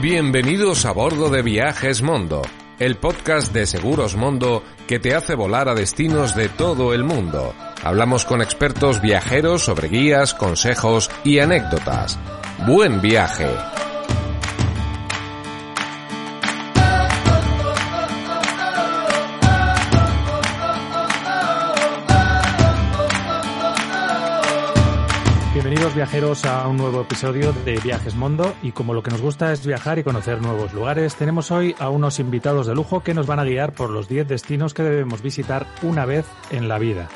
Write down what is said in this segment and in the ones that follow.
Bienvenidos a bordo de Viajes Mondo, el podcast de Seguros Mondo que te hace volar a destinos de todo el mundo. Hablamos con expertos viajeros sobre guías, consejos y anécdotas. Buen viaje. Viajeros a un nuevo episodio de Viajes Mondo y como lo que nos gusta es viajar y conocer nuevos lugares, tenemos hoy a unos invitados de lujo que nos van a guiar por los 10 destinos que debemos visitar una vez en la vida.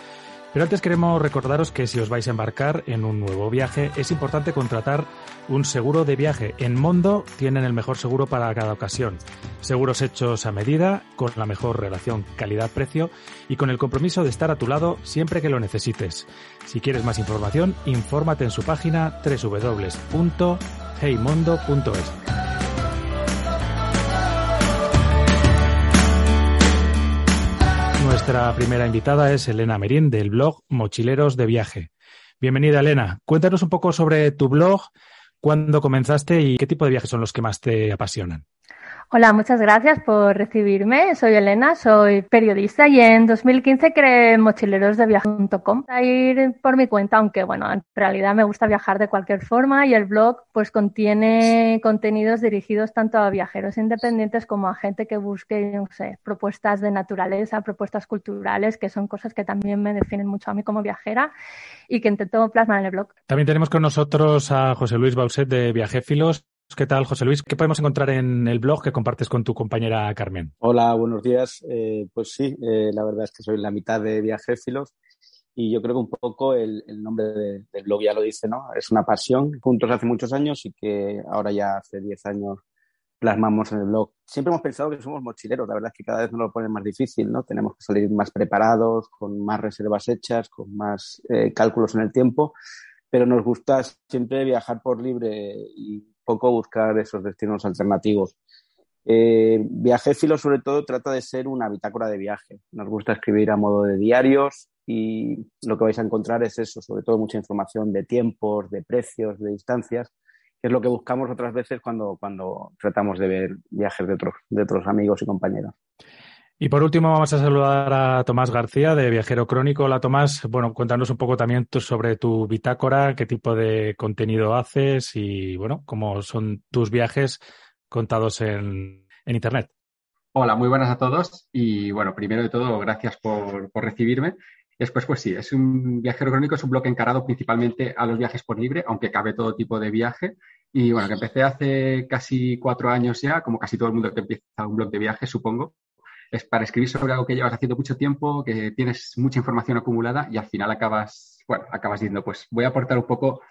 Pero antes queremos recordaros que si os vais a embarcar en un nuevo viaje es importante contratar un seguro de viaje. En Mondo tienen el mejor seguro para cada ocasión. Seguros hechos a medida, con la mejor relación calidad-precio y con el compromiso de estar a tu lado siempre que lo necesites. Si quieres más información, infórmate en su página www.heymondo.es. Nuestra primera invitada es Elena Merín del blog Mochileros de Viaje. Bienvenida Elena. Cuéntanos un poco sobre tu blog, cuándo comenzaste y qué tipo de viajes son los que más te apasionan. Hola, muchas gracias por recibirme. Soy Elena, soy periodista y en 2015 creé mochilerosdeviaje.com a ir por mi cuenta, aunque bueno, en realidad me gusta viajar de cualquier forma y el blog pues contiene contenidos dirigidos tanto a viajeros independientes como a gente que busque, no sé, propuestas de naturaleza, propuestas culturales, que son cosas que también me definen mucho a mí como viajera y que intento plasmar en el blog. También tenemos con nosotros a José Luis Bauset de Viajefilos. ¿Qué tal, José Luis? ¿Qué podemos encontrar en el blog que compartes con tu compañera Carmen? Hola, buenos días. Eh, pues sí, eh, la verdad es que soy la mitad de Viajéfilos y yo creo que un poco el, el nombre de, del blog ya lo dice, ¿no? Es una pasión, juntos hace muchos años y que ahora ya hace 10 años plasmamos en el blog. Siempre hemos pensado que somos mochileros, la verdad es que cada vez nos lo ponen más difícil, ¿no? Tenemos que salir más preparados, con más reservas hechas, con más eh, cálculos en el tiempo, pero nos gusta siempre viajar por libre y poco buscar esos destinos alternativos. Eh, sobre todo, trata de ser una bitácora de viaje. Nos gusta escribir a modo de diarios y lo que vais a encontrar es eso, sobre todo mucha información de tiempos, de precios, de distancias, que es lo que buscamos otras veces cuando, cuando tratamos de ver viajes de otros, de otros amigos y compañeros. Y por último vamos a saludar a Tomás García de Viajero Crónico. Hola Tomás, bueno, cuéntanos un poco también sobre tu bitácora, qué tipo de contenido haces y bueno, cómo son tus viajes contados en, en Internet. Hola, muy buenas a todos y bueno, primero de todo, gracias por, por recibirme. Después, pues sí, es un viajero crónico, es un blog encarado principalmente a los viajes por libre, aunque cabe todo tipo de viaje. Y bueno, que empecé hace casi cuatro años ya, como casi todo el mundo que empieza un blog de viajes, supongo, es para escribir sobre algo que llevas haciendo mucho tiempo, que tienes mucha información acumulada y al final acabas, bueno, acabas diciendo, pues voy a aportar un poco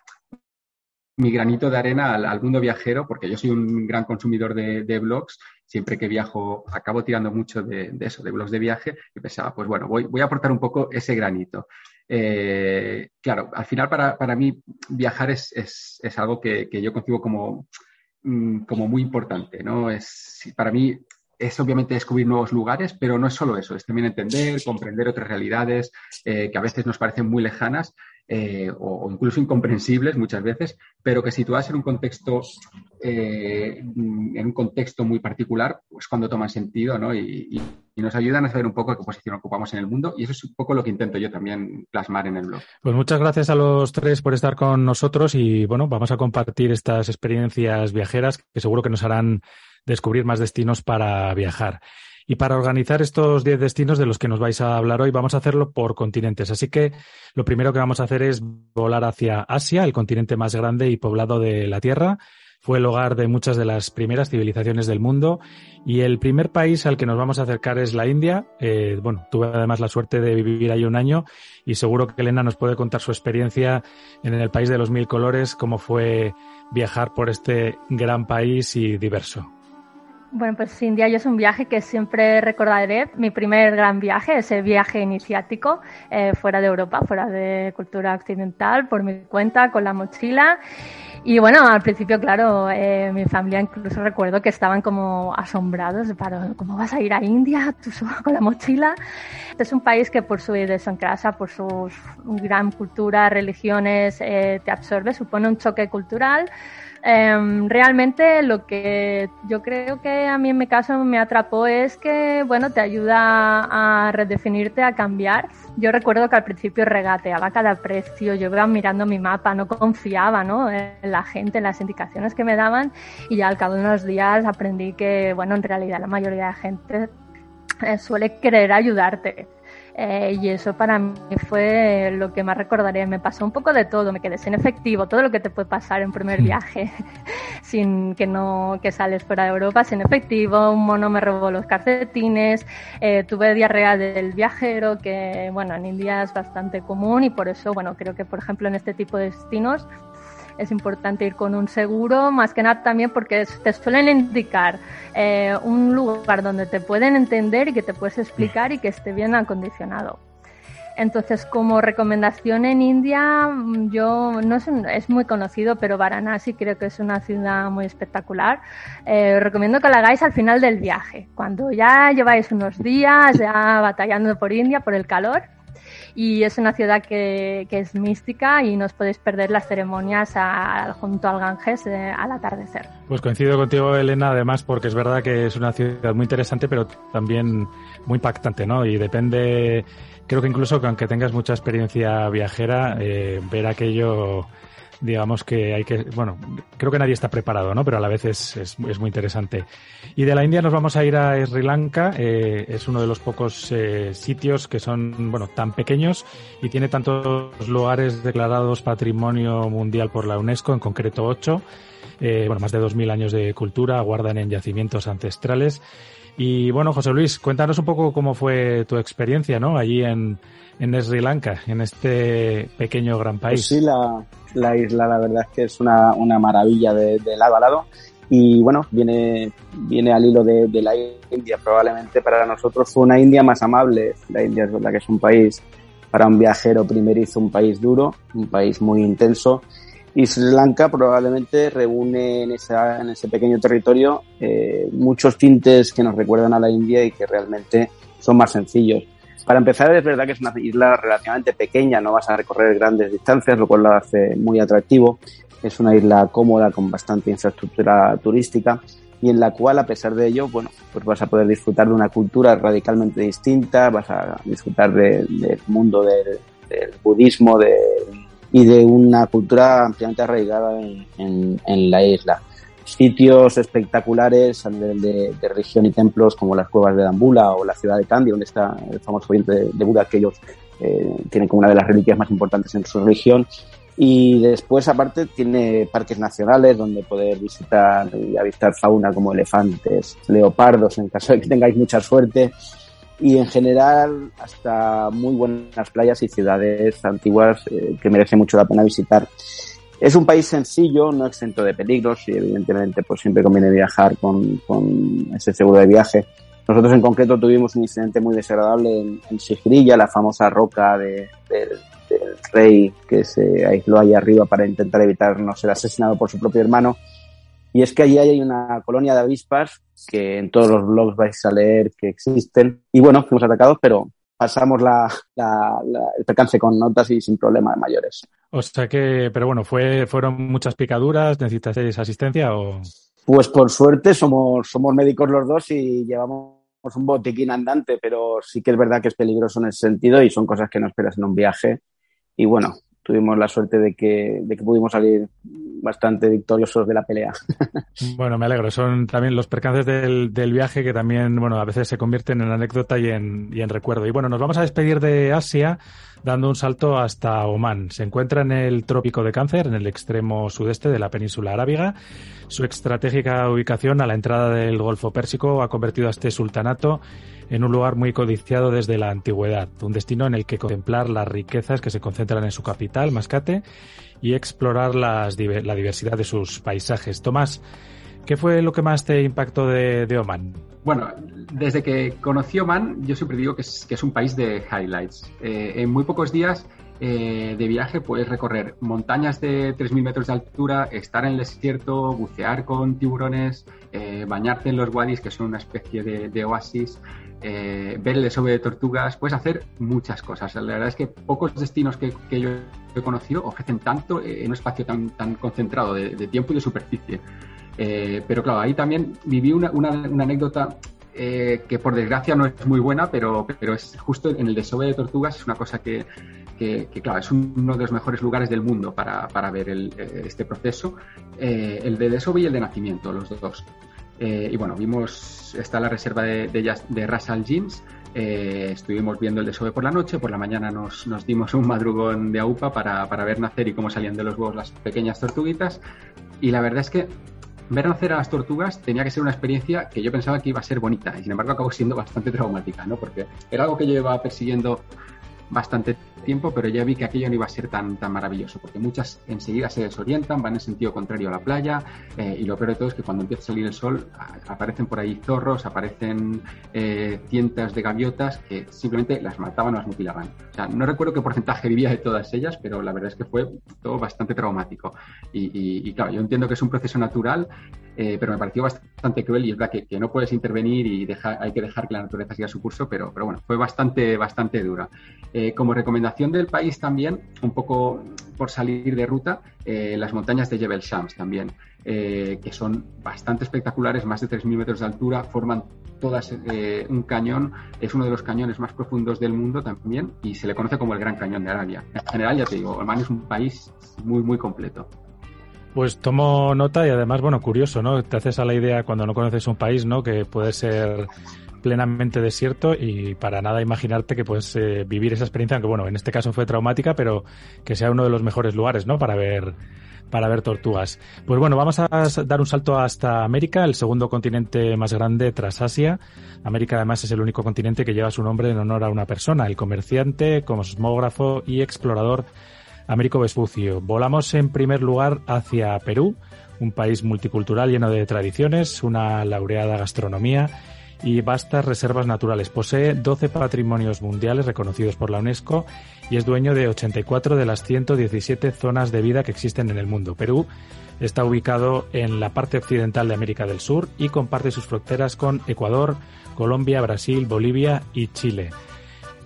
mi granito de arena al, mundo viajero, porque yo soy un gran consumidor de, de, blogs. Siempre que viajo, acabo tirando mucho de, de, eso, de blogs de viaje, y pensaba, pues bueno, voy, voy a aportar un poco ese granito. Eh, claro, al final para, para mí viajar es, es, es algo que, que, yo concibo como, mm, como muy importante, ¿no? Es, para mí es obviamente descubrir nuevos lugares, pero no es solo eso, es también entender, comprender otras realidades eh, que a veces nos parecen muy lejanas eh, o, incluso incomprensibles muchas veces, pero que situadas en un contexto eh, en un contexto muy particular, pues cuando toman sentido, ¿no? Y, y, y, nos ayudan a saber un poco qué posición ocupamos en el mundo y eso es un poco lo que intento yo también plasmar en el blog. Pues muchas gracias a los tres por estar con nosotros y bueno, vamos a compartir estas experiencias viajeras que seguro que nos harán descubrir más destinos para viajar. Y para organizar estos 10 destinos de los que nos vais a hablar hoy, vamos a hacerlo por continentes. Así que lo primero que vamos a hacer es volar hacia Asia, el continente más grande y poblado de la Tierra. fue el hogar de muchas de las primeras civilizaciones del mundo y el primer país al que nos vamos a acercar es la India. Eh, bueno, tuve además la suerte de vivir ahí un año y seguro que Elena nos puede contar su experiencia en el país de los mil colores, cómo fue viajar por este gran país y diverso. Bueno, pues India yo es un viaje que siempre recordaré. Mi primer gran viaje, ese viaje iniciático eh, fuera de Europa, fuera de cultura occidental, por mi cuenta, con la mochila. Y bueno, al principio, claro, eh, mi familia incluso recuerdo que estaban como asombrados, para, ¿cómo vas a ir a India tú solo con la mochila? Es un país que por su idiosincrasia, por su gran cultura, religiones, eh, te absorbe, supone un choque cultural Em, realmente lo que yo creo que a mí en mi caso me atrapó es que, bueno, te ayuda a redefinirte, a cambiar. Yo recuerdo que al principio regateaba cada precio, yo iba mirando mi mapa, no confiaba ¿no? en la gente, en las indicaciones que me daban y ya al cabo de unos días aprendí que, bueno, en realidad la mayoría de gente eh, suele querer ayudarte. Eh, y eso para mí fue lo que más recordaré. Me pasó un poco de todo, me quedé sin efectivo, todo lo que te puede pasar en primer viaje, sin que no que sales fuera de Europa, sin efectivo, un mono me robó los calcetines, eh, tuve diarrea del viajero, que bueno, en India es bastante común y por eso, bueno, creo que por ejemplo en este tipo de destinos es importante ir con un seguro, más que nada también porque te suelen indicar eh, un lugar donde te pueden entender y que te puedes explicar y que esté bien acondicionado. Entonces, como recomendación en India, yo no es, es, muy conocido, pero Varanasi creo que es una ciudad muy espectacular. Eh, recomiendo que la hagáis al final del viaje, cuando ya lleváis unos días ya batallando por India, por el calor y es una ciudad que, que es mística y no os podéis perder las ceremonias junto al Ganges eh, al atardecer. Pues coincido contigo, Elena, además, porque es verdad que es una ciudad muy interesante, pero también muy impactante, ¿no? Y depende, creo que incluso que aunque tengas mucha experiencia viajera, eh, ver aquello digamos que hay que, bueno, creo que nadie está preparado, ¿no? Pero a la vez es, es, muy interesante. Y de la India nos vamos a ir a Sri Lanka, eh, es uno de los pocos eh, sitios que son, bueno, tan pequeños y tiene tantos lugares declarados Patrimonio Mundial por la UNESCO, en concreto ocho. Eh, bueno, más de dos mil años de cultura, guardan en yacimientos ancestrales. Y bueno, José Luis, cuéntanos un poco cómo fue tu experiencia, ¿no? Allí en, en Sri Lanka, en este pequeño gran pues país. sí, la, la isla la verdad es que es una, una maravilla de, lado a lado y bueno, viene, viene al hilo de, la India. Probablemente para nosotros fue una India más amable. La India es verdad que es un país, para un viajero primerizo, un país duro, un país muy intenso. Y Sri Lanka probablemente reúne en, esa, en ese pequeño territorio eh, muchos tintes que nos recuerdan a la India y que realmente son más sencillos. Para empezar, es verdad que es una isla relativamente pequeña, no vas a recorrer grandes distancias, lo cual lo hace muy atractivo. Es una isla cómoda con bastante infraestructura turística y en la cual, a pesar de ello, bueno, pues vas a poder disfrutar de una cultura radicalmente distinta, vas a disfrutar del mundo del, budismo y de una cultura ampliamente arraigada en la isla sitios espectaculares a nivel de, de, religión y templos como las cuevas de Dambula o la ciudad de Kandy, donde está el famoso oriente de, Buda, que ellos eh, tienen como una de las reliquias más importantes en su religión. Y después, aparte, tiene parques nacionales donde poder visitar y avistar fauna como elefantes, leopardos, en caso de que tengáis mucha suerte. Y en general, hasta muy buenas playas y ciudades antiguas eh, que merece mucho la pena visitar. Es un país sencillo, no exento de peligros y evidentemente pues siempre conviene viajar con, con ese seguro de viaje. Nosotros en concreto tuvimos un incidente muy desagradable en, en la famosa roca de, del rey que se aisló ahí arriba para intentar evitar no ser asesinado por su propio hermano. Y es que allí hay una colonia de avispas que en todos los blogs vais a leer que existen. Y bueno, fuimos atacados, pero pasamos la, el percance con notas y sin problemas mayores. O sea que, pero bueno, fue, fueron muchas picaduras, ¿necesitasteis asistencia o...? Pues por suerte somos, somos médicos los dos y llevamos un botiquín andante, pero sí que es verdad que es peligroso en ese sentido y son cosas que no esperas en un viaje. Y bueno, tuvimos la suerte de que, de que pudimos salir bastante victoriosos de la pelea. Bueno, me alegro. Son también los percances del, del, viaje que también, bueno, a veces se convierten en anécdota y en, y en recuerdo. Y bueno, nos vamos a despedir de Asia dando un salto hasta Omán. Se encuentra en el trópico de Cáncer, en el extremo sudeste de la península arábiga. Su estratégica ubicación a la entrada del Golfo Pérsico ha convertido a este sultanato en un lugar muy codiciado desde la antigüedad, un destino en el que contemplar las riquezas que se concentran en su capital, Mascate, y explorar la diversidad de sus paisajes. Tomás, ¿qué fue lo que más te impactó de, Oman? Bueno, desde que conocí Oman, yo siempre digo que es, que es un país de highlights. Eh, en muy pocos días eh, de viaje puedes recorrer montañas de 3.000 metros de altura, estar en el desierto, bucear con tiburones, eh, bañarte en los wadis, que son una especie de, oasis, ver el desove de tortugas, puedes hacer muchas cosas. La verdad es que pocos destinos que, yo he conocido ofrecen tanto en un espacio tan, tan concentrado de, tiempo y de superficie. Eh, pero claro, ahí también viví una, anécdota eh, que por desgracia no es muy buena, pero, pero es justo en el desove de tortugas, es una cosa que, claro, es uno de los mejores lugares del mundo para, ver eh, este proceso, el de desove y el de nacimiento, los dos. y bueno, vimos, está la reserva de, de, de Al Jeans, estuvimos viendo el desove por la noche, por la mañana nos, dimos un madrugón de AUPA para, para, ver nacer y cómo salían de los huevos las pequeñas tortuguitas. Y la verdad es que ver nacer a las tortugas tenía que ser una experiencia que yo pensaba que iba a ser bonita y sin embargo acabó siendo bastante traumática, ¿no? Porque era algo que yo llevaba persiguiendo bastante tiempo, pero ya vi que aquello no iba a ser tan, tan maravilloso, porque muchas enseguida se desorientan, van en sentido contrario a la playa, eh, y lo peor de todo es que cuando empieza a salir el sol aparecen por ahí zorros, aparecen eh, tientas de gaviotas que simplemente las mataban o las mutilaban. O sea, no recuerdo qué porcentaje vivía de todas ellas, pero la verdad es que fue todo bastante traumático. Y, claro, yo entiendo que es un proceso natural, eh, pero me pareció bastante cruel y es verdad que, no puedes intervenir y hay que dejar que la naturaleza siga su curso, pero, bueno, fue bastante, bastante dura. como recomendación del país también, un poco por salir de ruta, eh, las montañas de Jebel Shams también, eh, que son bastante espectaculares, más de 3.000 metros de altura, forman todas eh, un cañón, es uno de los cañones más profundos del mundo también y se le conoce como el Gran Cañón de Arabia. En general, ya te digo, Oman es un país muy, muy completo. Pues tomo nota y además, bueno, curioso, ¿no? Te haces a la idea cuando no conoces un país, ¿no? Que puede ser plenamente desierto y para nada imaginarte que puedes eh, vivir esa experiencia, aunque bueno, en este caso fue traumática, pero que sea uno de los mejores lugares, ¿no? Para ver para ver tortugas. Pues bueno, vamos a dar un salto hasta América, el segundo continente más grande tras Asia. América además es el único continente que lleva su nombre en honor a una persona, el comerciante, cosmógrafo y explorador Américo Vespucio. Volamos en primer lugar hacia Perú, un país multicultural lleno de tradiciones, una laureada gastronomía y vastas reservas naturales. Posee 12 patrimonios mundiales reconocidos por la UNESCO y es dueño de 84 de las 117 zonas de vida que existen en el mundo. Perú está ubicado en la parte occidental de América del Sur y comparte sus fronteras con Ecuador, Colombia, Brasil, Bolivia y Chile.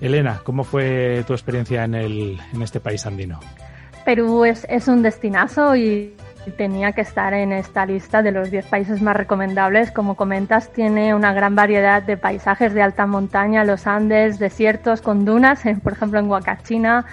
Elena, ¿cómo fue tu experiencia en, el, en este país andino? Perú es, es un destinazo y tenía que estar en esta lista de los 10 países más recomendables. Como comentas, tiene una gran variedad de paisajes de alta montaña, los Andes, desiertos con dunas, por ejemplo en Huacachina,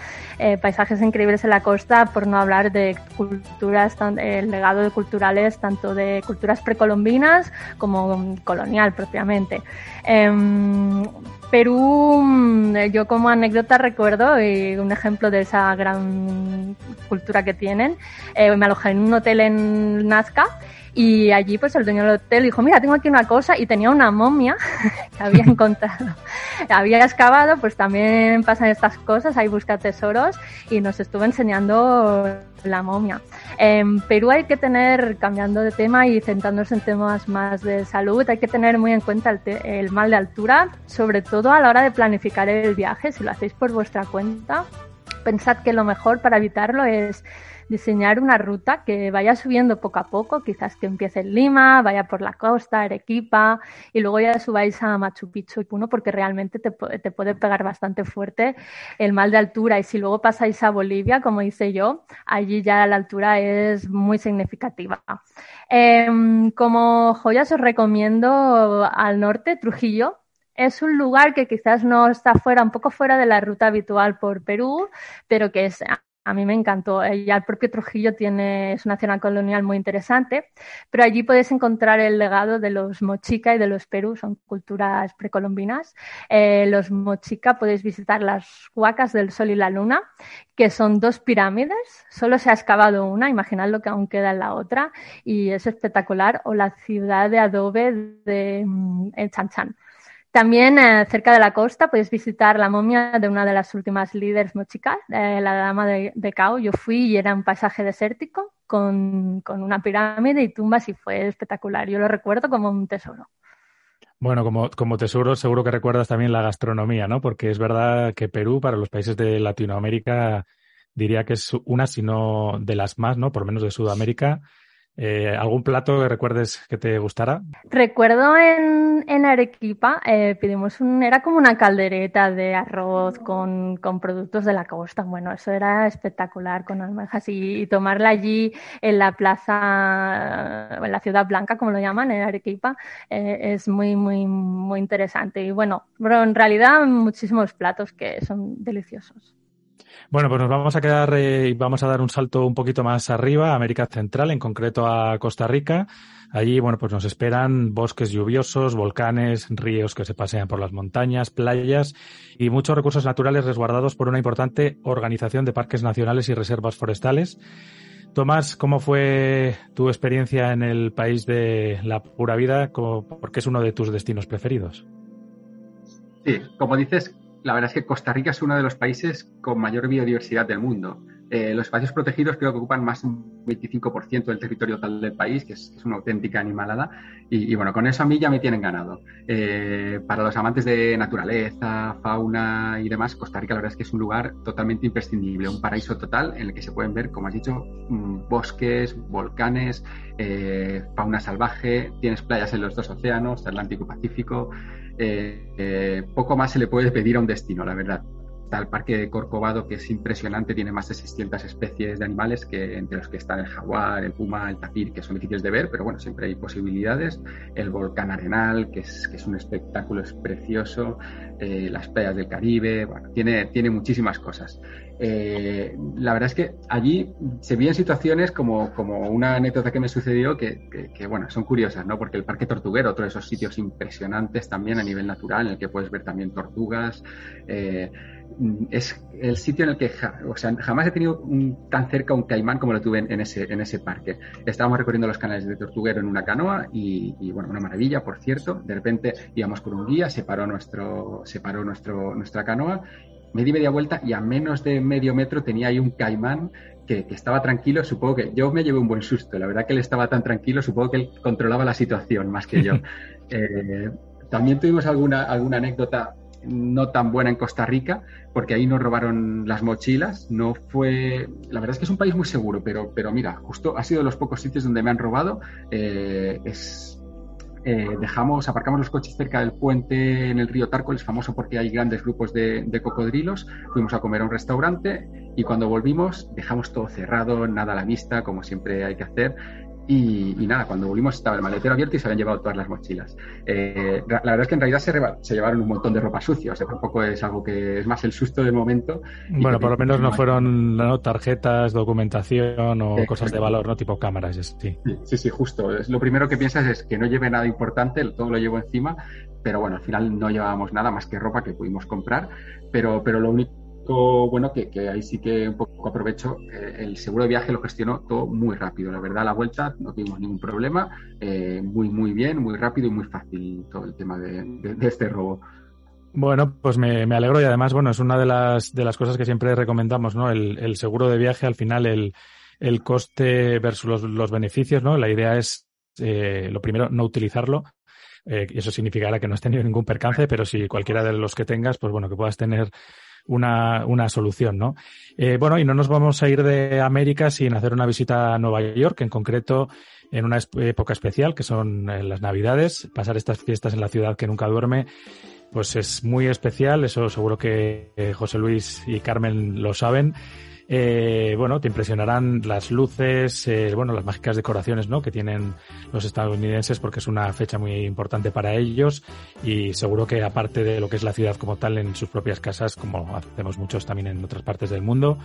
eh, paisajes increíbles en la costa, por no hablar de culturas, el legado de culturales, tanto de culturas precolombinas como colonial propiamente. Em, Perú, mm, yo como anécdota recuerdo y un ejemplo de esa gran cultura que tienen. Eh, me alojé en un hotel en Nazca y allí pues el dueño del hotel dijo, mira, tengo aquí una cosa y tenía una momia que había encontrado. había excavado, pues también pasan estas cosas, ahí busca tesoros y nos estuvo enseñando la momia. En Perú hay que tener, cambiando de tema y centrándose en temas más de salud, hay que tener muy en cuenta el, el mal de altura, sobre todo a la hora de planificar el viaje, si lo hacéis por vuestra cuenta. Pensad que lo mejor para evitarlo es diseñar una ruta que vaya subiendo poco a poco, quizás que empiece en Lima, vaya por la costa, Arequipa, y luego ya subáis a Machu Picchu y Puno, porque realmente te, te puede pegar bastante fuerte el mal de altura. Y si luego pasáis a Bolivia, como hice yo, allí ya la altura es muy significativa. Em, como joyas os recomiendo al norte, Trujillo, es un lugar que quizás no está fuera, un poco fuera de la ruta habitual por Perú, pero que es a mí me encantó. Eh, ya el propio Trujillo tiene, es una zona colonial muy interesante, pero allí puedes encontrar el legado de los mochica y de los perú, son culturas precolombinas. Eh, los mochica podéis visitar las huacas del sol y la luna, que son dos pirámides, solo se ha excavado una, imaginad lo que aún queda en la otra, y es espectacular, o la ciudad de adobe de mm, Chan Chan. También eh, cerca de la costa puedes visitar la momia de una de las últimas líderes mochicas, eh, la dama de, Cao. Yo fui y era un paisaje desértico con, con, una pirámide y tumbas y fue espectacular. Yo lo recuerdo como un tesoro. Bueno, como, como tesoro seguro que recuerdas también la gastronomía, ¿no? Porque es verdad que Perú para los países de Latinoamérica diría que es una, si no de las más, ¿no? Por menos de Sudamérica, eh, ¿Algún plato que recuerdes que te gustara? Recuerdo en, en Arequipa, eh, pedimos un, era como una caldereta de arroz con, con, productos de la costa. Bueno, eso era espectacular con almejas y, tomarla allí en la plaza, en la ciudad blanca, como lo llaman, en Arequipa, eh, es muy, muy, muy interesante. Y bueno, pero en realidad muchísimos platos que son deliciosos. Bueno, pues nos vamos a quedar y eh, vamos a dar un salto un poquito más arriba, a América Central, en concreto a Costa Rica. Allí, bueno, pues nos esperan bosques lluviosos, volcanes, ríos que se pasean por las montañas, playas y muchos recursos naturales resguardados por una importante organización de parques nacionales y reservas forestales. Tomás, ¿cómo fue tu experiencia en el país de la pura vida? ¿Por qué es uno de tus destinos preferidos? Sí, como dices, la verdad es que Costa Rica es uno de los países con mayor biodiversidad del mundo. Eh, los espacios protegidos creo que ocupan más de un 25% del territorio total del país, que es, una auténtica animalada. Y, bueno, con eso a mí ya me tienen ganado. Eh, para los amantes de naturaleza, fauna y demás, Costa Rica la verdad es que es un lugar totalmente imprescindible, un paraíso total en el que se pueden ver, como has dicho, mm, bosques, volcanes, eh, fauna salvaje, tienes playas en los dos océanos, Atlántico y Pacífico. Eh, poco más se le puede pedir a un destino, la verdad. El Parque de Corcovado, que es impresionante, tiene más de 600 especies de animales, que, entre los que están el jaguar, el puma, el tapir, que son difíciles de ver, pero bueno, siempre hay posibilidades. El volcán Arenal, que es, que es un espectáculo, es precioso. Eh, las playas del Caribe, tiene, tiene muchísimas cosas. Eh, la verdad es que allí se vienen situaciones como, como una anécdota que me sucedió que, que, bueno, son curiosas, ¿no? Porque el Parque Tortuguero, otro de esos sitios impresionantes también a nivel natural, en el que puedes ver también tortugas, eh, es el sitio en el que o sea, jamás he tenido un, tan cerca un caimán como lo tuve en, ese, en ese parque. Estábamos recorriendo los canales de Tortuguero en una canoa y, y, bueno, una maravilla, por cierto. De repente íbamos con un guía, se paró, nuestro, se paró nuestro, nuestra canoa me di media vuelta y a menos de medio metro tenía ahí un caimán que, estaba tranquilo. Supongo que yo me llevé un buen susto. La verdad que él estaba tan tranquilo, supongo que él controlaba la situación más que yo. Eh, también tuvimos alguna, alguna anécdota no tan buena en Costa Rica, porque ahí nos robaron las mochilas. No fue. La verdad es que es un país muy seguro, pero, pero mira, justo ha sido de los pocos sitios donde me han robado. Eh, eh, dejamos, aparcamos los coches cerca del puente en el río Tarco, es famoso porque hay grandes grupos de, de, cocodrilos. Fuimos a comer a un restaurante y cuando volvimos dejamos todo cerrado, nada a la vista, como siempre hay que hacer. Y, nada, cuando volvimos estaba el maletero abierto y se habían llevado todas las mochilas. Eh, la verdad es que en realidad se, se, llevaron un montón de ropa sucia, o sea, tampoco es algo que es más el susto del momento. Bueno, por lo menos no fueron tarjetas, documentación o cosas de valor, ¿no? Tipo cámaras, sí. sí. Sí, justo. Es, lo primero que piensas es que no lleve nada importante, todo lo llevo encima, pero bueno, al final no llevábamos nada más que ropa que pudimos comprar, pero, pero lo único bueno, que, ahí sí que un poco aprovecho, eh, el seguro de viaje lo gestionó todo muy rápido. La verdad, a la vuelta no tuvimos ningún problema, eh, muy, muy bien, muy rápido y muy fácil todo el tema de, este robo. Bueno, pues me, alegro y además, bueno, es una de las, de las cosas que siempre recomendamos, ¿no? El, seguro de viaje, al final, el, el coste versus los, beneficios, ¿no? La idea es, eh, lo primero, no utilizarlo. Eso significará que no has tenido ningún percance, pero si cualquiera de los que tengas, pues bueno, que puedas tener una, una solución, ¿no? Eh, bueno, y no nos vamos a ir de América sin hacer una visita a Nueva York, en concreto en una época especial, que son eh, las Navidades. Pasar estas fiestas en la ciudad que nunca duerme, pues es muy especial. Eso seguro que eh, José Luis y Carmen lo saben. Eh, bueno, te impresionarán las luces, eh, bueno, las mágicas decoraciones, ¿no? Que tienen los estadounidenses porque es una fecha muy importante para ellos y seguro que aparte de lo que es la ciudad como tal en sus propias casas, como hacemos muchos también en otras partes del mundo.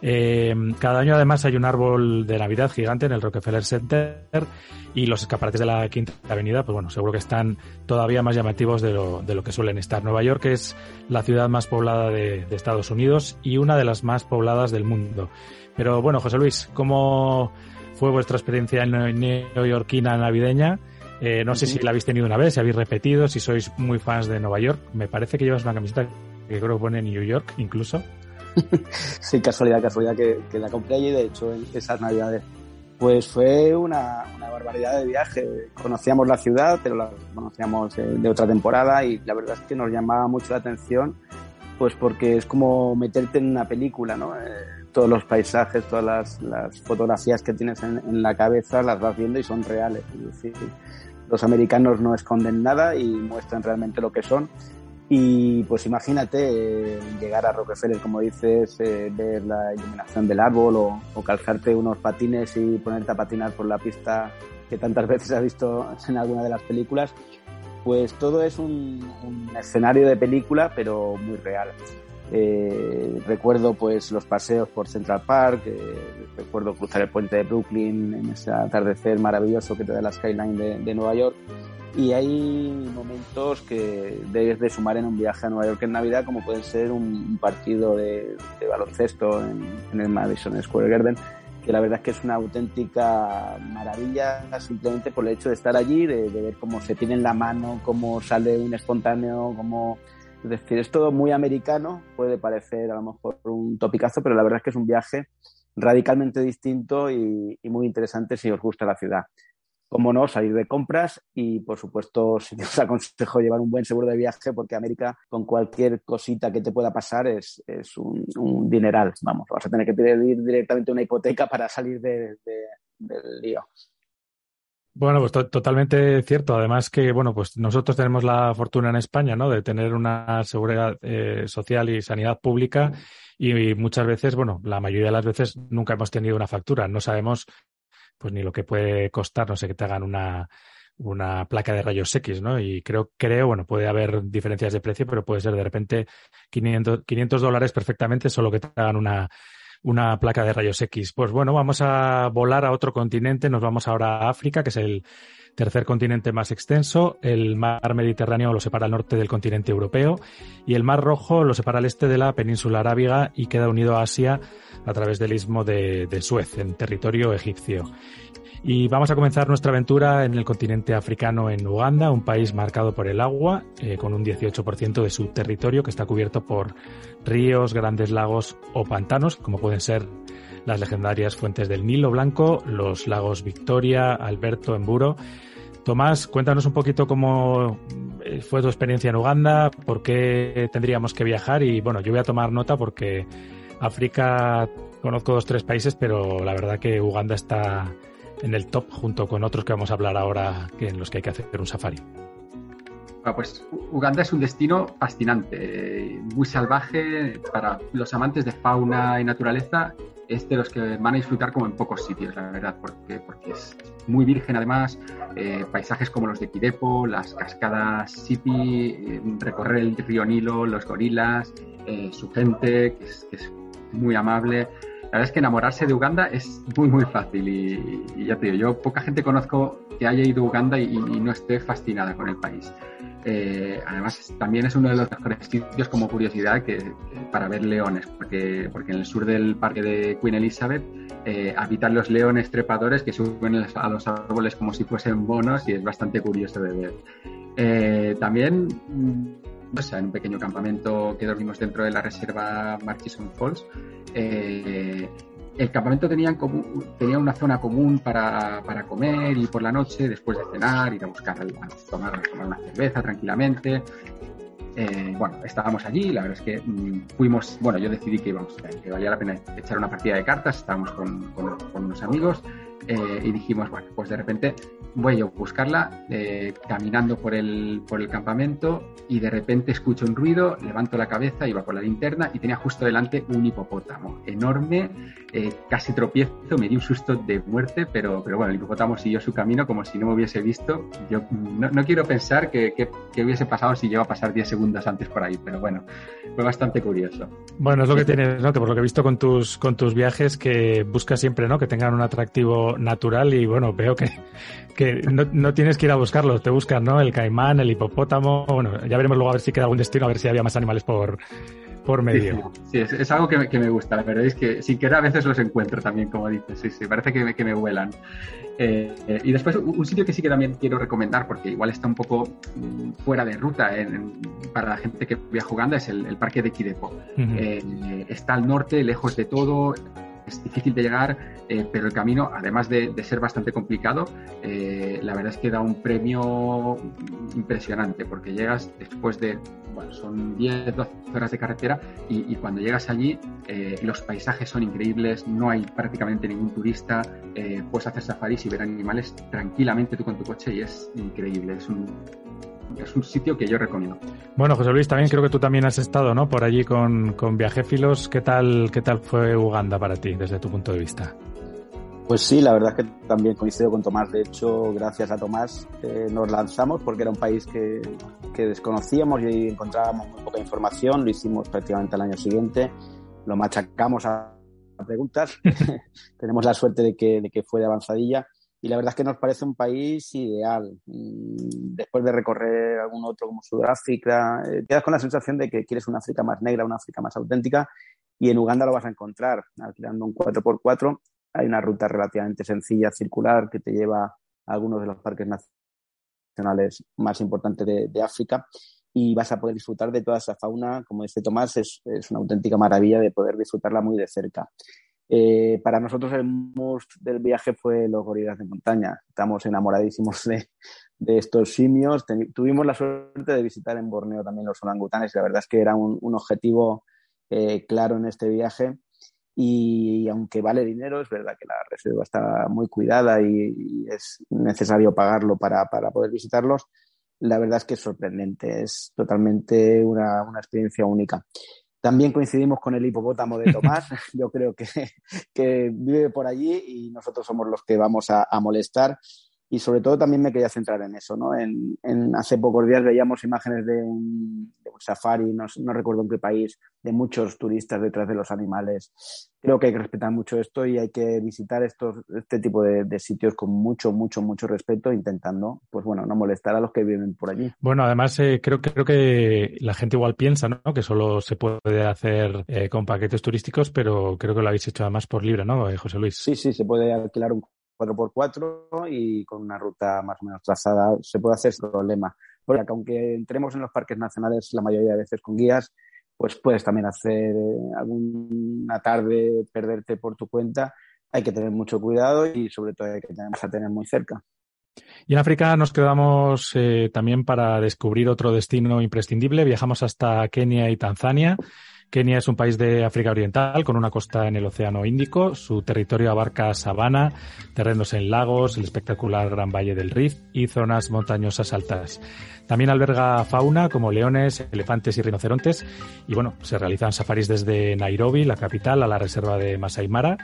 Eh, cada año además hay un árbol de Navidad gigante en el Rockefeller Center y los escaparates de la Quinta Avenida, pues bueno, seguro que están todavía más llamativos de lo, de lo que suelen estar. Nueva York es la ciudad más poblada de, de Estados Unidos y una de las más pobladas del mundo. Pero bueno, José Luis, ¿cómo fue vuestra experiencia en neoyorquina navideña? Eh, no sé si la habéis tenido una vez, si habéis repetido, si sois muy fans de Nueva York. Me parece que llevas una camiseta que creo que pone New York incluso. sí, casualidad, casualidad que, que, la compré allí, de hecho, en esas navidades. Pues fue una, una, barbaridad de viaje. Conocíamos la ciudad, pero la conocíamos de, de otra temporada y la verdad es que nos llamaba mucho la atención pues porque es como meterte en una película, ¿no? Eh, todos los paisajes, todas las, las fotografías que tienes en, en, la cabeza las vas viendo y son reales. Es decir, los americanos no esconden nada y muestran realmente lo que son. Y pues imagínate eh, llegar a Rockefeller, como dices, eh, ver la iluminación del árbol o, o, calzarte unos patines y ponerte a patinar por la pista que tantas veces has visto en alguna de las películas pues todo es un, un escenario de película, pero muy real. Eh, recuerdo pues los paseos por Central Park, eh, recuerdo cruzar el puente de Brooklyn en ese atardecer maravilloso que te da la skyline de, Nueva York. Y hay momentos que debes de sumar en un viaje a Nueva York en Navidad, como puede ser un, partido de, baloncesto en, en, el Madison Square Garden, que la verdad es que es una auténtica maravilla simplemente por el hecho de estar allí, de, de ver cómo se tiene en la mano, cómo sale un espontáneo, cómo... Es decir, es todo muy americano, puede parecer a lo mejor un topicazo, pero la verdad es que es un viaje radicalmente distinto y, muy interesante si os gusta la ciudad como no, salir de compras y, por supuesto, si os aconsejo llevar un buen seguro de viaje porque América, con cualquier cosita que te pueda pasar, es, es un, dineral. Vamos, vas a tener que pedir directamente una hipoteca para salir de, del lío. Bueno, pues to totalmente cierto. Además que, bueno, pues nosotros tenemos la fortuna en España, ¿no? De tener una seguridad eh, social y sanidad pública y, y muchas veces, bueno, la mayoría de las veces nunca hemos tenido una factura. No sabemos pues ni lo que puede costar, no sé, que te hagan una, una placa de rayos X, ¿no? Y creo, creo, bueno, puede haber diferencias de precio, pero puede ser de repente 500, 500 dólares perfectamente, solo que te hagan una, una placa de rayos X. Pues bueno, vamos a volar a otro continente, nos vamos ahora a África, que es el tercer continente más extenso. El mar Mediterráneo lo separa al norte del continente europeo y el mar Rojo lo separa al este de la península arábiga y queda unido a Asia a través del istmo de, Suez, en territorio egipcio. Y vamos a comenzar nuestra aventura en el continente africano, en Uganda, un país marcado por el agua, eh, con un 18% de su territorio que está cubierto por ríos, grandes lagos o pantanos, como pueden ser las legendarias fuentes del Nilo Blanco, los lagos Victoria, Alberto, Emburo. Tomás, cuéntanos un poquito cómo eh, fue tu experiencia en Uganda, por qué tendríamos que viajar y bueno, yo voy a tomar nota porque África conozco dos tres países, pero la verdad que Uganda está en el top junto con otros que vamos a hablar ahora que en los que hay que hacer un safari. Pues Uganda es un destino fascinante, muy salvaje para los amantes de fauna y naturaleza. Es de los que van a disfrutar como en pocos sitios, la verdad, porque, porque es muy virgen además. Eh, paisajes como los de Kidepo, las cascadas Sipi, eh, recorrer el río Nilo, los gorilas, eh, su gente, que es, que es muy amable. La verdad es que enamorarse de Uganda es muy, muy fácil y, y ya te digo, yo poca gente conozco que haya ido a Uganda y, y no esté fascinada con el país. Eh, además, también es uno de los mejores sitios como curiosidad para ver leones, porque, porque en el sur del parque de Queen Elizabeth eh, habitan los leones trepadores que suben a los árboles como si fuesen bonos y es bastante curioso de ver. Eh, también o sea, en un pequeño campamento que dormimos dentro de la reserva Murchison Falls. El campamento tenía, en una zona común para, para, comer y por la noche, después de cenar, ir a buscar, a tomar, tomar una cerveza tranquilamente. Eh, bueno, estábamos allí, la verdad es que mmm, fuimos, bueno, yo decidí que íbamos, que valía la pena echar una partida de cartas, estábamos con, con unos amigos eh, y dijimos, bueno, pues de repente voy a buscarla eh, caminando por el, por el campamento y de repente escucho un ruido, levanto la cabeza, iba por la linterna y tenía justo delante un hipopótamo enorme, eh, casi tropiezo, me di un susto de muerte, pero, pero bueno, el hipopótamo siguió su camino como si no me hubiese visto. Yo no, quiero pensar que, que, hubiese pasado si llegó a pasar 10 segundos antes por ahí, pero bueno, fue bastante curioso. Bueno, es lo que tienes, ¿no? Que por lo que he visto con tus, con tus viajes, que buscas siempre, ¿no? Que tengan un atractivo natural y bueno, veo que, que no, tienes que ir a buscarlos, te buscan, ¿no? El caimán, el hipopótamo, bueno, ya veremos luego a ver si queda algún destino, a ver si había más animales por, por medio. Sí, es, algo que me, gusta, la verdad es que sin querer a veces los encuentro también, como dices, sí, sí, parece que me, que me vuelan. Eh, eh, y después un sitio que sí que también quiero recomendar, porque igual está un poco mm, fuera de ruta para la gente que viaja jugando, es el, Parque de Kidepo. Eh, está al norte, lejos de todo, es difícil de llegar, eh, pero el camino, además de, ser bastante complicado, eh, la verdad es que da un premio impresionante, porque llegas después de, bueno, son 10, 12 horas de carretera y, cuando llegas allí eh, los paisajes son increíbles, no hay prácticamente ningún turista, puedes hacer safaris y ver animales tranquilamente tú con tu coche y es increíble, es un es un sitio que yo recomiendo. Bueno, José Luis, también creo que tú también has estado, ¿no? Por allí con, con Viajéfilos. ¿Qué tal, ¿Qué tal fue Uganda para ti, desde tu punto de vista? Pues sí, la verdad es que también coincido con Tomás. De hecho, gracias a Tomás eh, nos lanzamos porque era un país que, que, desconocíamos y encontrábamos muy poca información. Lo hicimos prácticamente al año siguiente. Lo machacamos a preguntas. Tenemos la suerte de que, de que fue de avanzadilla y la verdad es que nos parece un país ideal. Después de recorrer algún otro como Sudáfrica, eh, quedas con la sensación de que quieres una África más negra, una África más auténtica y en Uganda lo vas a encontrar. Alquilando un 4x4 hay una ruta relativamente sencilla, circular, que te lleva a algunos de los parques nacionales más importantes de, África y vas a poder disfrutar de toda esa fauna. Como dice Tomás, es una auténtica maravilla de poder disfrutarla muy de cerca. Eh, para nosotros el must del viaje fue los gorilas de montaña. Estamos enamoradísimos de, estos simios. tuvimos la suerte de visitar en Borneo también los orangutanes y la verdad es que era un, objetivo eh, claro en este viaje. Y, aunque vale dinero, es verdad que la reserva está muy cuidada y, es necesario pagarlo para, poder visitarlos. La verdad es que es sorprendente, es totalmente una experiencia única. También coincidimos con el hipopótamo de Tomás. Yo creo que, que vive por allí y nosotros somos los que vamos a, a molestar y sobre todo también me quería centrar en eso, ¿no? En, hace pocos días veíamos imágenes de un, safari, no, no, recuerdo en qué país, de muchos turistas detrás de los animales. Creo que hay que respetar mucho esto y hay que visitar estos, este tipo de, sitios con mucho, mucho, mucho respeto, intentando, pues bueno, no molestar a los que viven por allí. Bueno, además eh, creo, creo que la gente igual piensa, ¿no? Que solo se puede hacer eh, con paquetes turísticos, pero creo que lo habéis hecho además por libre, ¿no, eh, José Luis? Sí, sí, se puede alquilar un 4x4 y con una ruta más o menos trazada se puede hacer sin problema. Porque aunque entremos en los parques nacionales la mayoría de veces con guías, pues puedes también hacer eh, alguna tarde, perderte por tu cuenta. Hay que tener mucho cuidado y sobre todo hay que tener, a tener muy cerca. Y en África nos quedamos eh, también para descubrir otro destino imprescindible. Viajamos hasta Kenia y Tanzania. Kenia es un país de África Oriental con una costa en el Océano Índico. Su territorio abarca sabana, terrenos en lagos, el espectacular Gran Valle del Rift y zonas montañosas altas. También alberga fauna como leones, elefantes y rinocerontes. Y bueno, se realizan safaris desde Nairobi, la capital, a la reserva de Masai Mara,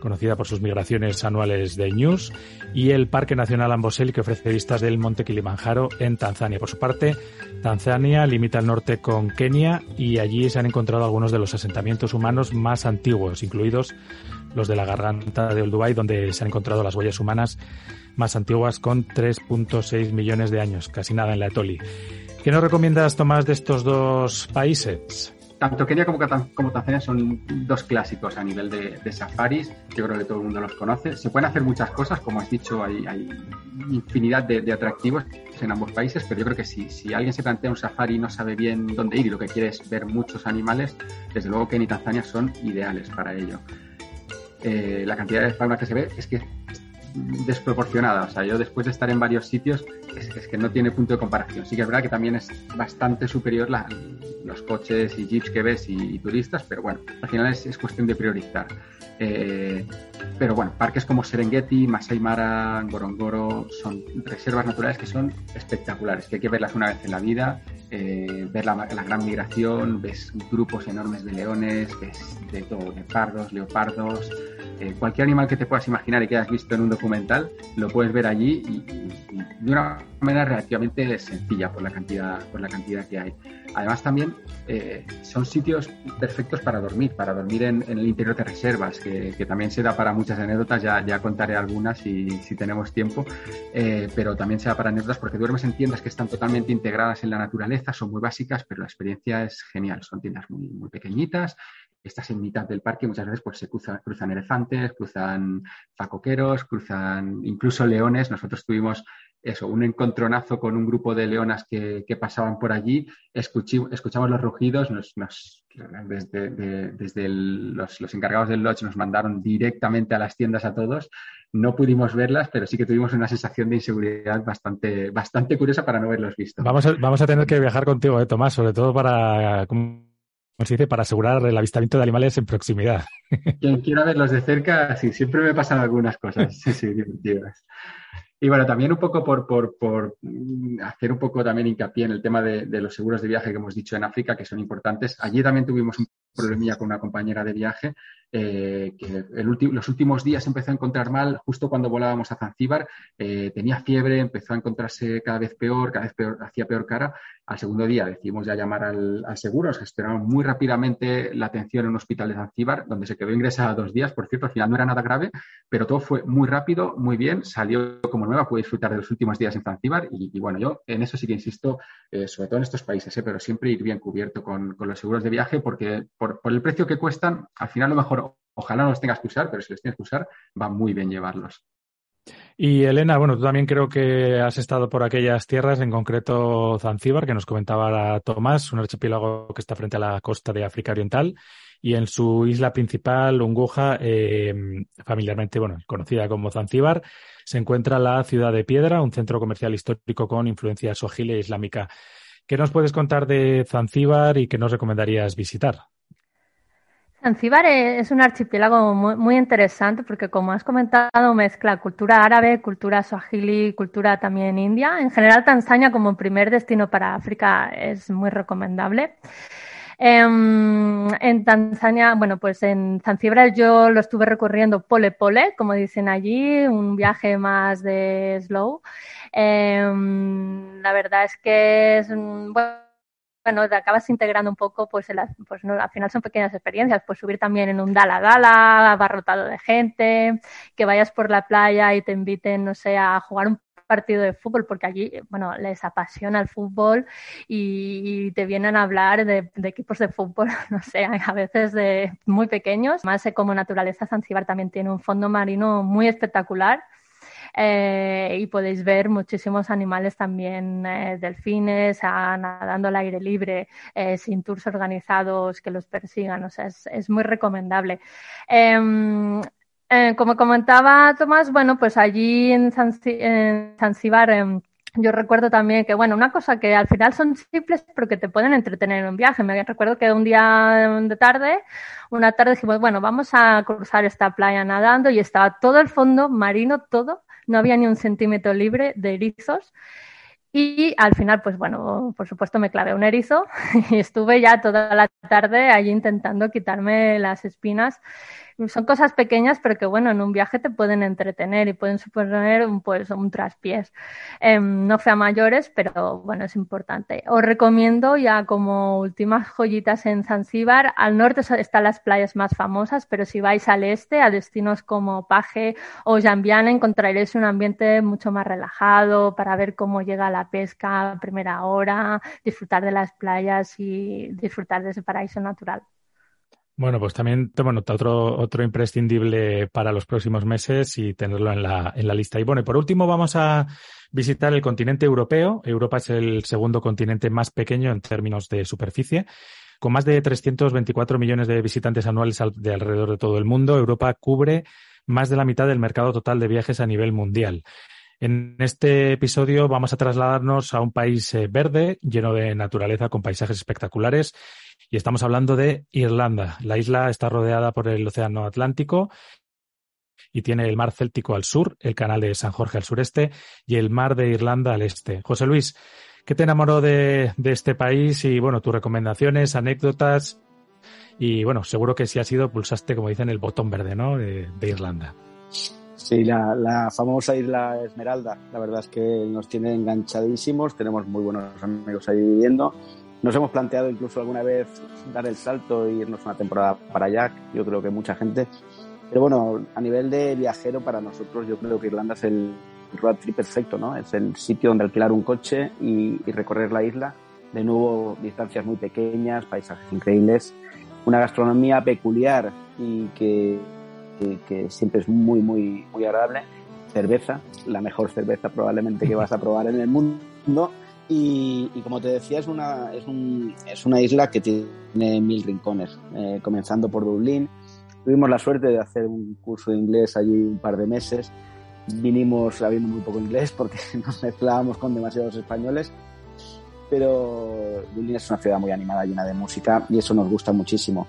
conocida por sus migraciones anuales de ñus, y el Parque Nacional Amboseli, que ofrece vistas del Monte Kilimanjaro en Tanzania. Por su parte, Tanzania limita al norte con Kenia y allí se han encontrado algunos de los asentamientos humanos más antiguos, incluidos los de la garganta de Olduvai, donde se han encontrado las huellas humanas más antiguas con 3.6 millones de años, casi nada en la Etoli. ¿Qué nos recomiendas, Tomás, de estos dos países? Tanto Kenia como, Tanzania son dos clásicos a nivel de, safaris. Yo creo que todo el mundo los conoce. Se pueden hacer muchas cosas, como has dicho, hay, infinidad de, atractivos en ambos países, pero yo creo que si, alguien se plantea un safari y no sabe bien dónde ir y lo que quiere es ver muchos animales, desde luego Kenia y Tanzania son ideales para ello. Eh, la cantidad de fauna que se ve es que desproporcionada. O sea, yo después de estar en varios sitios, es, que no tiene punto de comparación. Sí que es verdad que también es bastante superior la, los coches y jeeps que ves y, turistas, pero bueno, al final es, cuestión de priorizar. Eh, pero bueno, parques como Serengeti, Masai Mara, Ngorongoro son reservas naturales que son espectaculares, que hay que verlas una vez en la vida, eh, ver la, gran migración, ves grupos enormes de leones, ves de todo, de pardos, leopardos, eh, cualquier animal que te puedas imaginar y que hayas visto en un documental, lo puedes ver allí y, de una manera relativamente sencilla por la cantidad, por la cantidad que hay. Además también eh, son sitios perfectos para dormir, para dormir en, el interior de reservas, que, también se da para muchas anécdotas, ya, ya contaré algunas si, si tenemos tiempo, eh, pero también se da para anécdotas porque duermes en tiendas que están totalmente integradas en la naturaleza, son muy básicas, pero la experiencia es genial, son tiendas muy, muy pequeñitas, estás en mitad del parque, muchas veces pues se cruzan elefantes, cruzan facoqueros, cruzan incluso leones. Nosotros tuvimos eso, un encontronazo con un grupo de leonas que, pasaban por allí, escuchamos los rugidos, desde, los, encargados del lodge nos mandaron directamente a las tiendas a todos. No pudimos verlas, pero sí que tuvimos una sensación de inseguridad bastante, bastante curiosa para no haberlos visto. Vamos a, vamos a tener que viajar contigo, ¿eh, Tomás, sobre todo para se dice? Para asegurar el avistamiento de animales en proximidad. Quien quiera verlos de cerca, sí, siempre me pasan algunas cosas, sí, sí, divertidas. Y bueno, también un poco por, por, por, hacer un poco también hincapié en el tema de, de, los seguros de viaje que hemos dicho en África, que son importantes. Allí también tuvimos un problemilla con una compañera de viaje eh, que los últimos días empezó a encontrar mal justo cuando volábamos a Zanzíbar. Eh, tenía fiebre, empezó a encontrarse cada vez peor, cada vez peor, hacía peor cara. Al segundo día decidimos ya llamar al, seguro, nos gestionaron muy rápidamente la atención en un hospital de Zanzíbar, donde se quedó ingresada dos días. Por cierto, al final no era nada grave, pero todo fue muy rápido, muy bien, salió como nueva, pude disfrutar de los últimos días en Zanzíbar y, bueno, yo en eso sí que insisto, eh, sobre todo en estos países, pero siempre ir bien cubierto con, con los seguros de viaje porque por, por el precio que cuestan, al final lo mejor ojalá no los tengas que usar, pero si los tienes que usar, va muy bien llevarlos. Y Elena, bueno, tú también creo que has estado por aquellas tierras, en concreto Zanzíbar, que nos comentaba Tomás, un archipiélago que está frente a la costa de África Oriental, y en su isla principal, Unguja, eh, familiarmente bueno, conocida como Zanzíbar, se encuentra la ciudad de Piedra, un centro comercial histórico con influencia suajil e islámica. ¿Qué nos puedes contar de Zanzíbar y qué nos recomendarías visitar? Zanzíbar es un archipiélago muy, interesante porque, como has comentado, mezcla cultura árabe, cultura swahili, cultura también india. En general, Tanzania como primer destino para África es muy recomendable. Em, en Tanzania, bueno, pues en Zanzíbar yo lo estuve recorriendo pole pole, como dicen allí, un viaje más de slow. Em, la verdad es que es, bueno, bueno, te acabas integrando un poco, pues, pues no, al final son pequeñas experiencias, pues subir también en un dala dala, abarrotado de gente, que vayas por la playa y te inviten, no sé, a jugar un partido de fútbol, porque allí, bueno, les apasiona el fútbol y, te vienen a hablar de, equipos de fútbol, no sé, a veces de muy pequeños. Más como naturaleza, Zanzibar también tiene un fondo marino muy espectacular eh, y podéis ver muchísimos animales también, eh, delfines, nadando al aire libre, eh, sin tours organizados que los persigan, o sea, es, es muy recomendable. Em, como comentaba Tomás, bueno, pues allí en, Zanzíbar em, yo recuerdo también que, bueno, una cosa que al final son simples, pero que te pueden entretener en un viaje. Me recuerdo que un día de tarde, una tarde dijimos, bueno, vamos a cruzar esta playa nadando y estaba todo el fondo marino, todo no había ni un centímetro libre de erizos. Y al final, pues bueno, por supuesto me clavé un erizo y estuve ya toda la tarde allí intentando quitarme las espinas son cosas pequeñas, pero que bueno, en un viaje te pueden entretener y pueden suponer un, pues, un traspiés. Em, no fue mayores, pero bueno, es importante. Os recomiendo ya como últimas joyitas en Zanzíbar. Al norte están las playas más famosas, pero si vais al este, a destinos como Paje o Jambiana, encontraréis un ambiente mucho más relajado para ver cómo llega la pesca a primera hora, disfrutar de las playas y disfrutar de ese paraíso natural. Bueno, pues también tomo otro, otro imprescindible para los próximos meses y tenerlo en la, en la lista. Y bueno, y por último vamos a visitar el continente europeo. Europa es el segundo continente más pequeño en términos de superficie. Con más de 324 millones de visitantes anuales de alrededor de todo el mundo, Europa cubre más de la mitad del mercado total de viajes a nivel mundial. En este episodio vamos a trasladarnos a un país eh, verde, lleno de naturaleza, con paisajes espectaculares, y estamos hablando de Irlanda. La isla está rodeada por el Océano Atlántico y tiene el mar Céltico al sur, el canal de San Jorge al sureste y el mar de Irlanda al este. José Luis, ¿qué te enamoró de, este país? Y bueno, tus recomendaciones, anécdotas. Y bueno, seguro que si has ido, pulsaste, como dicen, el botón verde, ¿no? de Irlanda. Sí, la, famosa isla Esmeralda, la verdad es que nos tiene enganchadísimos, tenemos muy buenos amigos ahí viviendo. Nos hemos planteado incluso alguna vez dar el salto e irnos una temporada para allá, yo creo que mucha gente. Pero bueno, a nivel de viajero para nosotros yo creo que Irlanda es el road trip perfecto, ¿no? Es el sitio donde alquilar un coche y recorrer la isla. De nuevo, distancias muy pequeñas, paisajes increíbles, una gastronomía peculiar y que que, siempre es muy, muy, muy agradable. Cerveza, la mejor cerveza probablemente que vas a probar en el mundo. Y, como te decía, es una, es, un, es una isla que tiene mil rincones, eh, comenzando por Dublín. Tuvimos la suerte de hacer un curso de inglés allí un par de meses. Vinimos sabiendo muy poco inglés porque nos mezclábamos con demasiados españoles. Pero Dublín es una ciudad muy animada, llena de música y eso nos gusta muchísimo.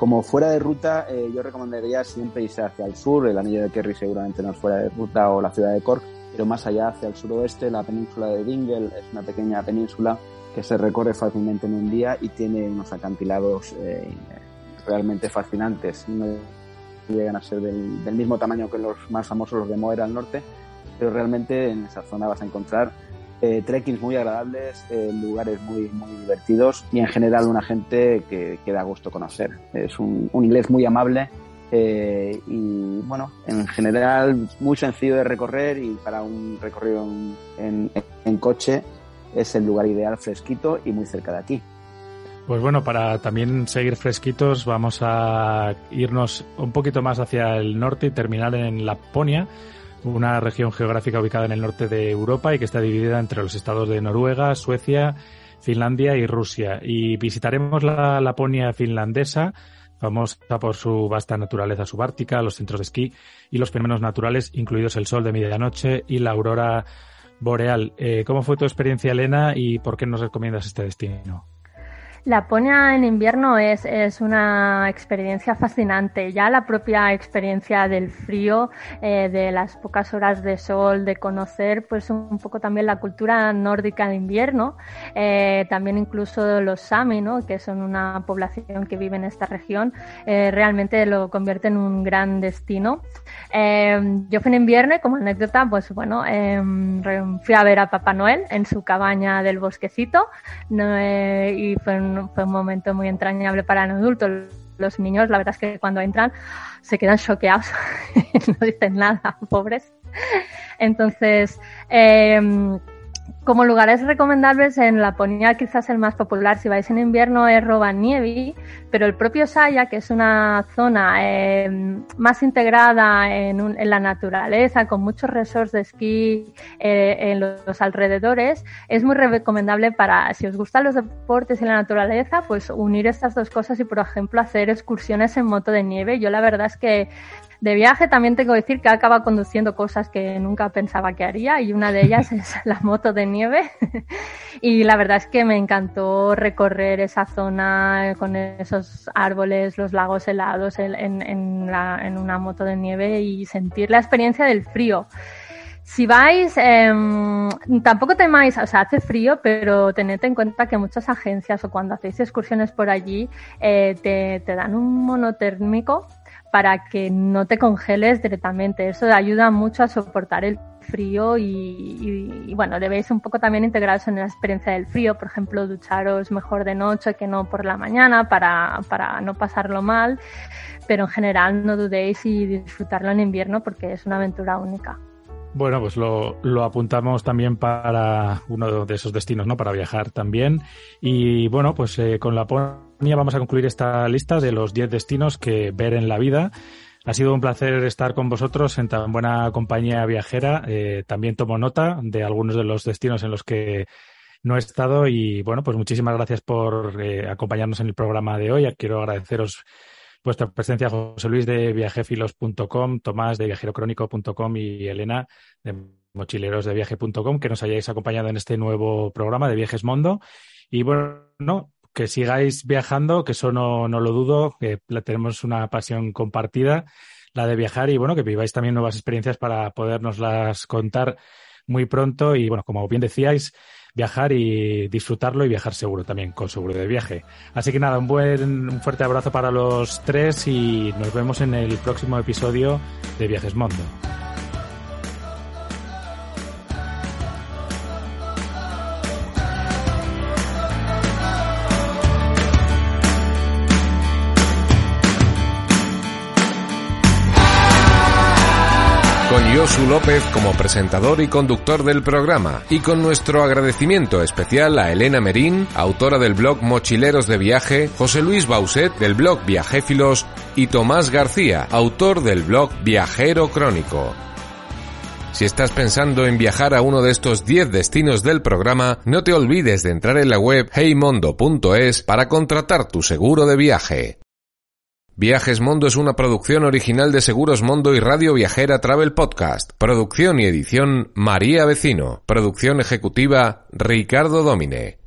Como fuera de ruta, eh, yo recomendaría siempre irse hacia el sur, el anillo de Kerry seguramente no es fuera de ruta, o la ciudad de Cork, pero más allá hacia el suroeste, la península de Dingle es una pequeña península que se recorre fácilmente en un día y tiene unos acantilados eh, realmente fascinantes. No llegan a ser del, del, mismo tamaño que los más famosos, los de Moera al norte, pero realmente en esa zona vas a encontrar eh, trekkings muy agradables, eh, lugares muy, muy divertidos y en general una gente que, que da gusto conocer. Es un, un inglés muy amable eh, y bueno, en general muy sencillo de recorrer y para un recorrido en, en, coche es el lugar ideal fresquito y muy cerca de aquí. Pues bueno, para también seguir fresquitos vamos a irnos un poquito más hacia el norte y terminar en Laponia una región geográfica ubicada en el norte de Europa y que está dividida entre los estados de Noruega, Suecia, Finlandia y Rusia. Y visitaremos la Laponia finlandesa, famosa por su vasta naturaleza subártica, los centros de esquí y los fenómenos naturales, incluidos el sol de medianoche y la aurora boreal. Eh, ¿Cómo fue tu experiencia, Elena, y por qué nos recomiendas este destino? Laponia en invierno es, es, una experiencia fascinante. Ya la propia experiencia del frío, eh, de las pocas horas de sol, de conocer pues un poco también la cultura nórdica de invierno, eh, también incluso los Sami, ¿no? que son una población que vive en esta región, eh, realmente lo convierte en un gran destino. yo fui en invierno como anécdota, pues bueno, em, fui a ver a Papá Noel en su cabaña del bosquecito y fue un fue un momento muy entrañable para el adulto. Los niños, la verdad es que cuando entran se quedan choqueados, no dicen nada, pobres. Entonces, eh, como lugares recomendables en Laponia, quizás el más popular si vais en invierno es Rovaniemi, pero el propio Saya, que es una zona eh, más integrada en, la naturaleza, con muchos resorts de esquí eh, en los, alrededores, es muy recomendable para, si os gustan los deportes y la naturaleza, pues unir estas dos cosas y, por ejemplo, hacer excursiones en moto de nieve. Yo la verdad es que de viaje también tengo que decir que acaba conduciendo cosas que nunca pensaba que haría y una de ellas es la moto de nieve y la verdad es que me encantó recorrer esa zona con esos árboles, los lagos helados en, una moto de nieve y sentir la experiencia del frío. Si vais, eh, tampoco temáis, o sea, hace frío, pero tened en cuenta que muchas agencias o cuando hacéis excursiones por allí eh, te, te, dan un monotérmico para que no te congeles directamente. Eso ayuda mucho a soportar el frío y, bueno, debéis un poco también integraros en la experiencia del frío, por ejemplo, ducharos mejor de noche que no por la mañana para, para no pasarlo mal, pero en general no dudéis y disfrutarlo en invierno porque es una aventura única. Bueno, pues lo, apuntamos también para uno de esos destinos, ¿no? Para viajar también. Y bueno, pues eh, con la vamos a concluir esta lista de los 10 destinos que ver en la vida. Ha sido un placer estar con vosotros en tan buena compañía viajera. Eh, también tomo nota de algunos de los destinos en los que no he estado y bueno, pues muchísimas gracias por eh, acompañarnos en el programa de hoy. Quiero agradeceros vuestra presencia, José Luis de viajefilos.com, Tomás de viajerocrónico.com y Elena de mochilerosdeviaje.com, que nos hayáis acompañado en este nuevo programa de Viajes Mondo. Y bueno, que sigáis viajando, que eso no, no lo dudo, que tenemos una pasión compartida, la de viajar y bueno, que viváis también nuevas experiencias para podernoslas contar muy pronto y bueno, como bien decíais, viajar y disfrutarlo y viajar seguro también con seguro de viaje. Así que nada, un buen, un fuerte abrazo para los tres y nos vemos en el próximo episodio de Viajes Mondo. Josu López como presentador y conductor del programa, y con nuestro agradecimiento especial a Elena Merín, autora del blog Mochileros de Viaje, José Luis Bauset del blog Viajéfilos y Tomás García, autor del blog Viajero Crónico. Si estás pensando en viajar a uno de estos 10 destinos del programa, no te olvides de entrar en la web heymondo.es para contratar tu seguro de viaje. Viajes Mondo es una producción original de Seguros Mondo y Radio Viajera Travel Podcast. Producción y edición María Vecino. Producción ejecutiva Ricardo Domine.